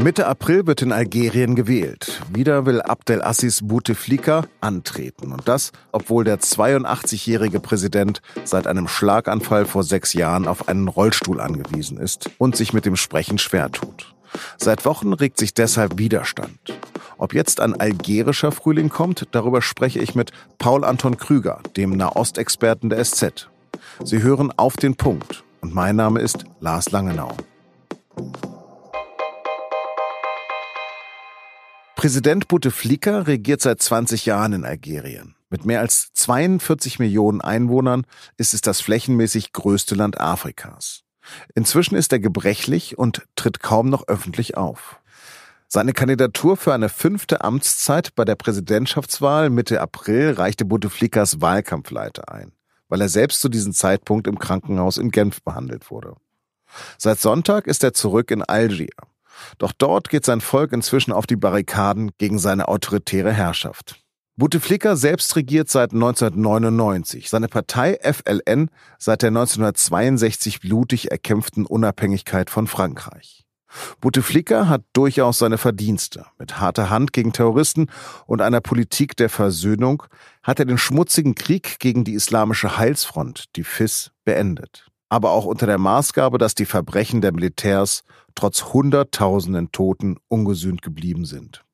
Mitte April wird in Algerien gewählt. Wieder will Abdelaziz Bouteflika antreten. Und das, obwohl der 82-jährige Präsident seit einem Schlaganfall vor sechs Jahren auf einen Rollstuhl angewiesen ist und sich mit dem Sprechen schwer tut. Seit Wochen regt sich deshalb Widerstand. Ob jetzt ein algerischer Frühling kommt, darüber spreche ich mit Paul Anton Krüger, dem Nahostexperten der SZ. Sie hören auf den Punkt. Und mein Name ist Lars Langenau. Präsident Bouteflika regiert seit 20 Jahren in Algerien. Mit mehr als 42 Millionen Einwohnern ist es das flächenmäßig größte Land Afrikas. Inzwischen ist er gebrechlich und tritt kaum noch öffentlich auf. Seine Kandidatur für eine fünfte Amtszeit bei der Präsidentschaftswahl Mitte April reichte Bouteflikas Wahlkampfleiter ein, weil er selbst zu diesem Zeitpunkt im Krankenhaus in Genf behandelt wurde. Seit Sonntag ist er zurück in Algier. Doch dort geht sein Volk inzwischen auf die Barrikaden gegen seine autoritäre Herrschaft. Bouteflika selbst regiert seit 1999, seine Partei FLN seit der 1962 blutig erkämpften Unabhängigkeit von Frankreich. Bouteflika hat durchaus seine Verdienste. Mit harter Hand gegen Terroristen und einer Politik der Versöhnung hat er den schmutzigen Krieg gegen die Islamische Heilsfront, die FIS, beendet. Aber auch unter der Maßgabe, dass die Verbrechen der Militärs trotz Hunderttausenden Toten ungesühnt geblieben sind.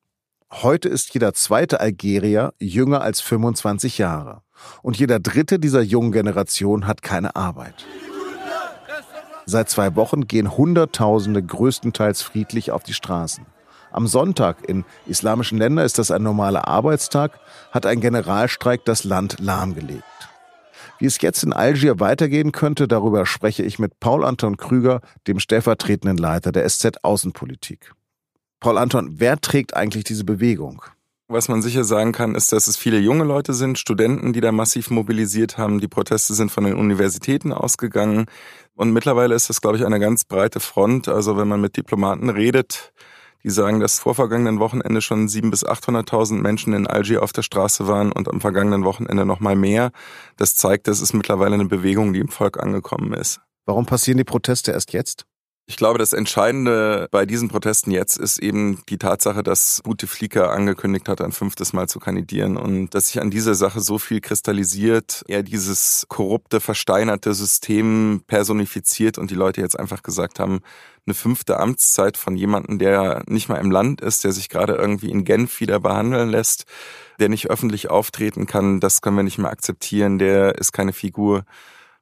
Heute ist jeder zweite Algerier jünger als 25 Jahre. Und jeder dritte dieser jungen Generation hat keine Arbeit. Seit zwei Wochen gehen Hunderttausende größtenteils friedlich auf die Straßen. Am Sonntag in islamischen Ländern ist das ein normaler Arbeitstag, hat ein Generalstreik das Land lahmgelegt. Wie es jetzt in Algier weitergehen könnte, darüber spreche ich mit Paul Anton Krüger, dem stellvertretenden Leiter der SZ Außenpolitik. Paul Anton, wer trägt eigentlich diese Bewegung? Was man sicher sagen kann, ist, dass es viele junge Leute sind, Studenten, die da massiv mobilisiert haben. Die Proteste sind von den Universitäten ausgegangen. Und mittlerweile ist das, glaube ich, eine ganz breite Front. Also wenn man mit Diplomaten redet, die sagen, dass vor vergangenen Wochenende schon 700.000 bis 800.000 Menschen in Algier auf der Straße waren und am vergangenen Wochenende noch mal mehr. Das zeigt, dass es mittlerweile eine Bewegung, die im Volk angekommen ist. Warum passieren die Proteste erst jetzt? Ich glaube, das Entscheidende bei diesen Protesten jetzt ist eben die Tatsache, dass Bouteflika angekündigt hat, ein fünftes Mal zu kandidieren und dass sich an dieser Sache so viel kristallisiert, er dieses korrupte, versteinerte System personifiziert und die Leute jetzt einfach gesagt haben, eine fünfte Amtszeit von jemandem, der nicht mal im Land ist, der sich gerade irgendwie in Genf wieder behandeln lässt, der nicht öffentlich auftreten kann, das können wir nicht mehr akzeptieren, der ist keine Figur,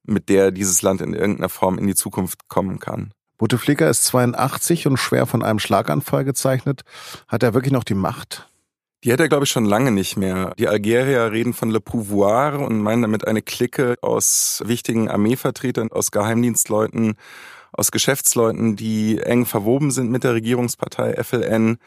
mit der dieses Land in irgendeiner Form in die Zukunft kommen kann. Bouteflika ist 82 und schwer von einem Schlaganfall gezeichnet. Hat er wirklich noch die Macht? Die hat er, glaube ich, schon lange nicht mehr. Die Algerier reden von Le Pouvoir und meinen damit eine Clique aus wichtigen Armeevertretern, aus Geheimdienstleuten, aus Geschäftsleuten, die eng verwoben sind mit der Regierungspartei FLN.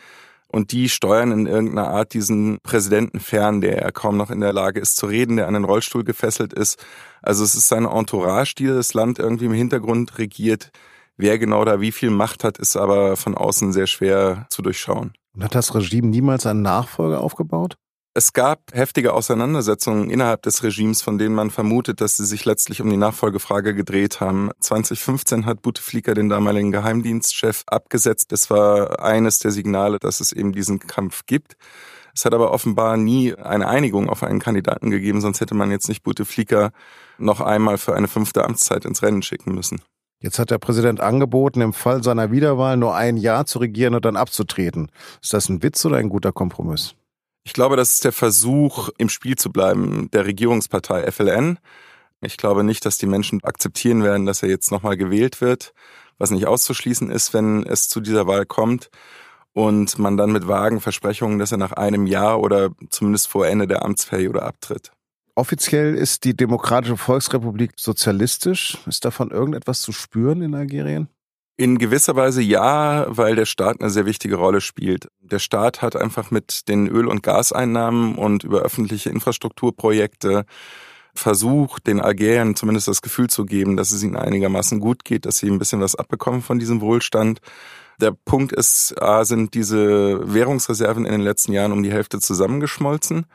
Und die steuern in irgendeiner Art diesen Präsidenten fern, der kaum noch in der Lage ist zu reden, der an den Rollstuhl gefesselt ist. Also es ist seine Entourage, die das Land irgendwie im Hintergrund regiert. Wer genau da wie viel Macht hat, ist aber von außen sehr schwer zu durchschauen. Und hat das Regime niemals einen Nachfolger aufgebaut? Es gab heftige Auseinandersetzungen innerhalb des Regimes, von denen man vermutet, dass sie sich letztlich um die Nachfolgefrage gedreht haben. 2015 hat Bouteflika den damaligen Geheimdienstchef abgesetzt. Das war eines der Signale, dass es eben diesen Kampf gibt. Es hat aber offenbar nie eine Einigung auf einen Kandidaten gegeben, sonst hätte man jetzt nicht Bouteflika noch einmal für eine fünfte Amtszeit ins Rennen schicken müssen. Jetzt hat der Präsident angeboten, im Fall seiner Wiederwahl nur ein Jahr zu regieren und dann abzutreten. Ist das ein Witz oder ein guter Kompromiss? Ich glaube, das ist der Versuch, im Spiel zu bleiben, der Regierungspartei FLN. Ich glaube nicht, dass die Menschen akzeptieren werden, dass er jetzt nochmal gewählt wird, was nicht auszuschließen ist, wenn es zu dieser Wahl kommt und man dann mit vagen Versprechungen, dass er nach einem Jahr oder zumindest vor Ende der Amtsperiode abtritt. Offiziell ist die Demokratische Volksrepublik sozialistisch. Ist davon irgendetwas zu spüren in Algerien? In gewisser Weise ja, weil der Staat eine sehr wichtige Rolle spielt. Der Staat hat einfach mit den Öl- und Gaseinnahmen und über öffentliche Infrastrukturprojekte versucht, den Algeriern zumindest das Gefühl zu geben, dass es ihnen einigermaßen gut geht, dass sie ein bisschen was abbekommen von diesem Wohlstand. Der Punkt ist, A, sind diese Währungsreserven in den letzten Jahren um die Hälfte zusammengeschmolzen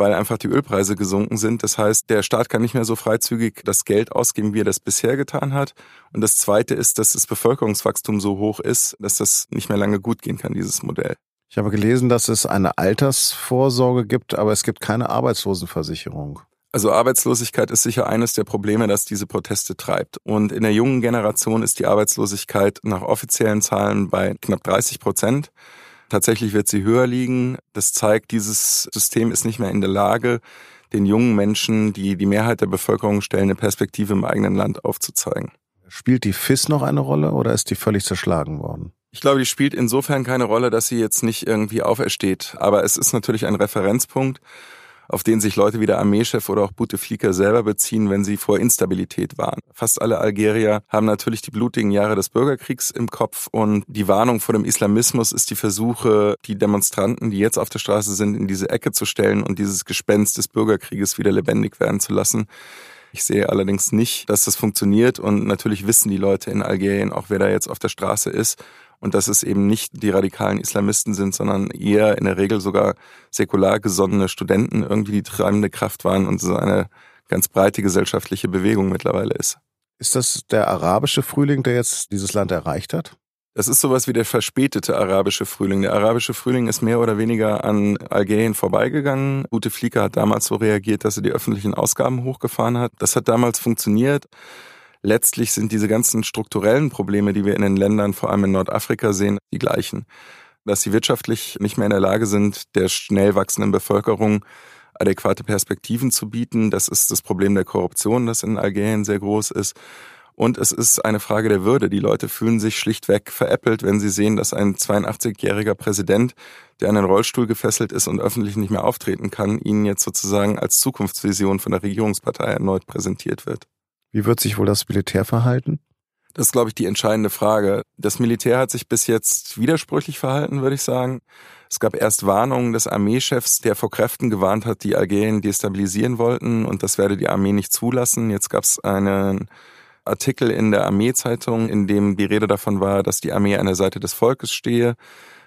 weil einfach die Ölpreise gesunken sind. Das heißt, der Staat kann nicht mehr so freizügig das Geld ausgeben, wie er das bisher getan hat. Und das Zweite ist, dass das Bevölkerungswachstum so hoch ist, dass das nicht mehr lange gut gehen kann, dieses Modell. Ich habe gelesen, dass es eine Altersvorsorge gibt, aber es gibt keine Arbeitslosenversicherung. Also Arbeitslosigkeit ist sicher eines der Probleme, das diese Proteste treibt. Und in der jungen Generation ist die Arbeitslosigkeit nach offiziellen Zahlen bei knapp 30 Prozent. Tatsächlich wird sie höher liegen. Das zeigt, dieses System ist nicht mehr in der Lage, den jungen Menschen, die die Mehrheit der Bevölkerung stellen, eine Perspektive im eigenen Land aufzuzeigen. Spielt die FIS noch eine Rolle oder ist die völlig zerschlagen worden? Ich glaube, die spielt insofern keine Rolle, dass sie jetzt nicht irgendwie aufersteht. Aber es ist natürlich ein Referenzpunkt auf den sich Leute wie der Armeechef oder auch Bouteflika selber beziehen, wenn sie vor Instabilität waren. Fast alle Algerier haben natürlich die blutigen Jahre des Bürgerkriegs im Kopf und die Warnung vor dem Islamismus ist die Versuche, die Demonstranten, die jetzt auf der Straße sind, in diese Ecke zu stellen und dieses Gespenst des Bürgerkrieges wieder lebendig werden zu lassen. Ich sehe allerdings nicht, dass das funktioniert und natürlich wissen die Leute in Algerien auch, wer da jetzt auf der Straße ist und dass es eben nicht die radikalen Islamisten sind, sondern eher in der Regel sogar säkular gesonnene Studenten irgendwie die treibende Kraft waren und so eine ganz breite gesellschaftliche Bewegung mittlerweile ist. Ist das der arabische Frühling, der jetzt dieses Land erreicht hat? Das ist sowas wie der verspätete arabische Frühling. Der arabische Frühling ist mehr oder weniger an Algerien vorbeigegangen. Ute Flieger hat damals so reagiert, dass er die öffentlichen Ausgaben hochgefahren hat. Das hat damals funktioniert letztlich sind diese ganzen strukturellen Probleme, die wir in den Ländern, vor allem in Nordafrika sehen, die gleichen. Dass sie wirtschaftlich nicht mehr in der Lage sind, der schnell wachsenden Bevölkerung adäquate Perspektiven zu bieten. Das ist das Problem der Korruption, das in Algerien sehr groß ist. Und es ist eine Frage der Würde. Die Leute fühlen sich schlichtweg veräppelt, wenn sie sehen, dass ein 82-jähriger Präsident, der an den Rollstuhl gefesselt ist und öffentlich nicht mehr auftreten kann, ihnen jetzt sozusagen als Zukunftsvision von der Regierungspartei erneut präsentiert wird. Wie wird sich wohl das Militär verhalten? Das ist, glaube ich, die entscheidende Frage. Das Militär hat sich bis jetzt widersprüchlich verhalten, würde ich sagen. Es gab erst Warnungen des Armeechefs, der vor Kräften gewarnt hat, die Algerien destabilisieren wollten und das werde die Armee nicht zulassen. Jetzt gab es einen Artikel in der Armeezeitung, in dem die Rede davon war, dass die Armee an der Seite des Volkes stehe.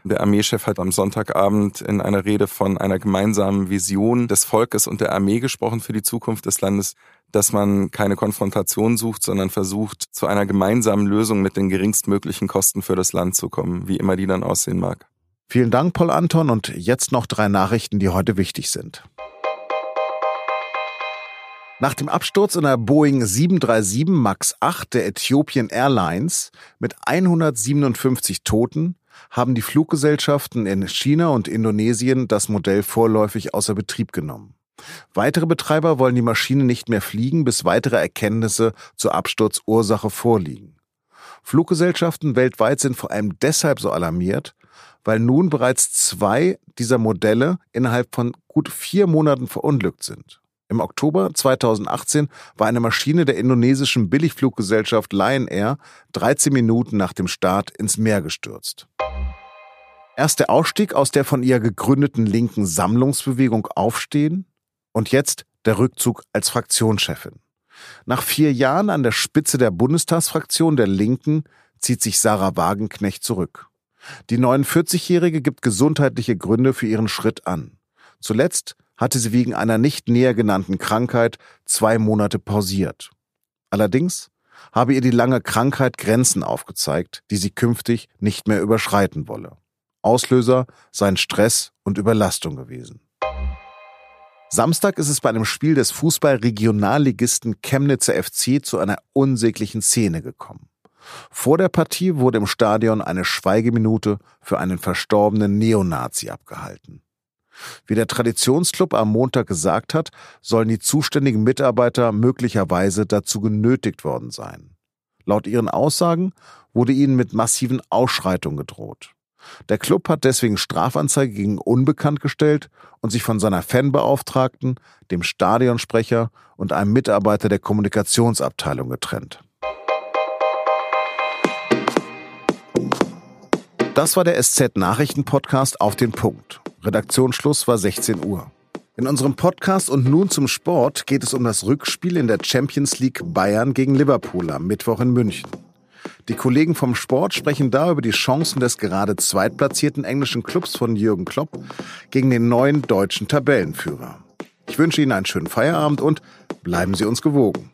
Der Armeechef hat am Sonntagabend in einer Rede von einer gemeinsamen Vision des Volkes und der Armee gesprochen für die Zukunft des Landes dass man keine Konfrontation sucht, sondern versucht, zu einer gemeinsamen Lösung mit den geringstmöglichen Kosten für das Land zu kommen, wie immer die dann aussehen mag. Vielen Dank, Paul Anton, und jetzt noch drei Nachrichten, die heute wichtig sind. Nach dem Absturz einer Boeing 737 MAX 8 der Ethiopian Airlines mit 157 Toten haben die Fluggesellschaften in China und Indonesien das Modell vorläufig außer Betrieb genommen. Weitere Betreiber wollen die Maschine nicht mehr fliegen, bis weitere Erkenntnisse zur Absturzursache vorliegen. Fluggesellschaften weltweit sind vor allem deshalb so alarmiert, weil nun bereits zwei dieser Modelle innerhalb von gut vier Monaten verunglückt sind. Im Oktober 2018 war eine Maschine der indonesischen Billigfluggesellschaft Lion Air 13 Minuten nach dem Start ins Meer gestürzt. Erst der Ausstieg aus der von ihr gegründeten linken Sammlungsbewegung Aufstehen, und jetzt der Rückzug als Fraktionschefin. Nach vier Jahren an der Spitze der Bundestagsfraktion der Linken zieht sich Sarah Wagenknecht zurück. Die 49-Jährige gibt gesundheitliche Gründe für ihren Schritt an. Zuletzt hatte sie wegen einer nicht näher genannten Krankheit zwei Monate pausiert. Allerdings habe ihr die lange Krankheit Grenzen aufgezeigt, die sie künftig nicht mehr überschreiten wolle. Auslöser seien Stress und Überlastung gewesen. Samstag ist es bei einem Spiel des Fußball-Regionalligisten Chemnitzer FC zu einer unsäglichen Szene gekommen. Vor der Partie wurde im Stadion eine Schweigeminute für einen verstorbenen Neonazi abgehalten. Wie der Traditionsclub am Montag gesagt hat, sollen die zuständigen Mitarbeiter möglicherweise dazu genötigt worden sein. Laut ihren Aussagen wurde ihnen mit massiven Ausschreitungen gedroht. Der Club hat deswegen Strafanzeige gegen Unbekannt gestellt und sich von seiner Fanbeauftragten, dem Stadionsprecher und einem Mitarbeiter der Kommunikationsabteilung getrennt. Das war der SZ-Nachrichten-Podcast auf den Punkt. Redaktionsschluss war 16 Uhr. In unserem Podcast und nun zum Sport geht es um das Rückspiel in der Champions League Bayern gegen Liverpool am Mittwoch in München. Die Kollegen vom Sport sprechen da über die Chancen des gerade zweitplatzierten englischen Clubs von Jürgen Klopp gegen den neuen deutschen Tabellenführer. Ich wünsche Ihnen einen schönen Feierabend und bleiben Sie uns gewogen.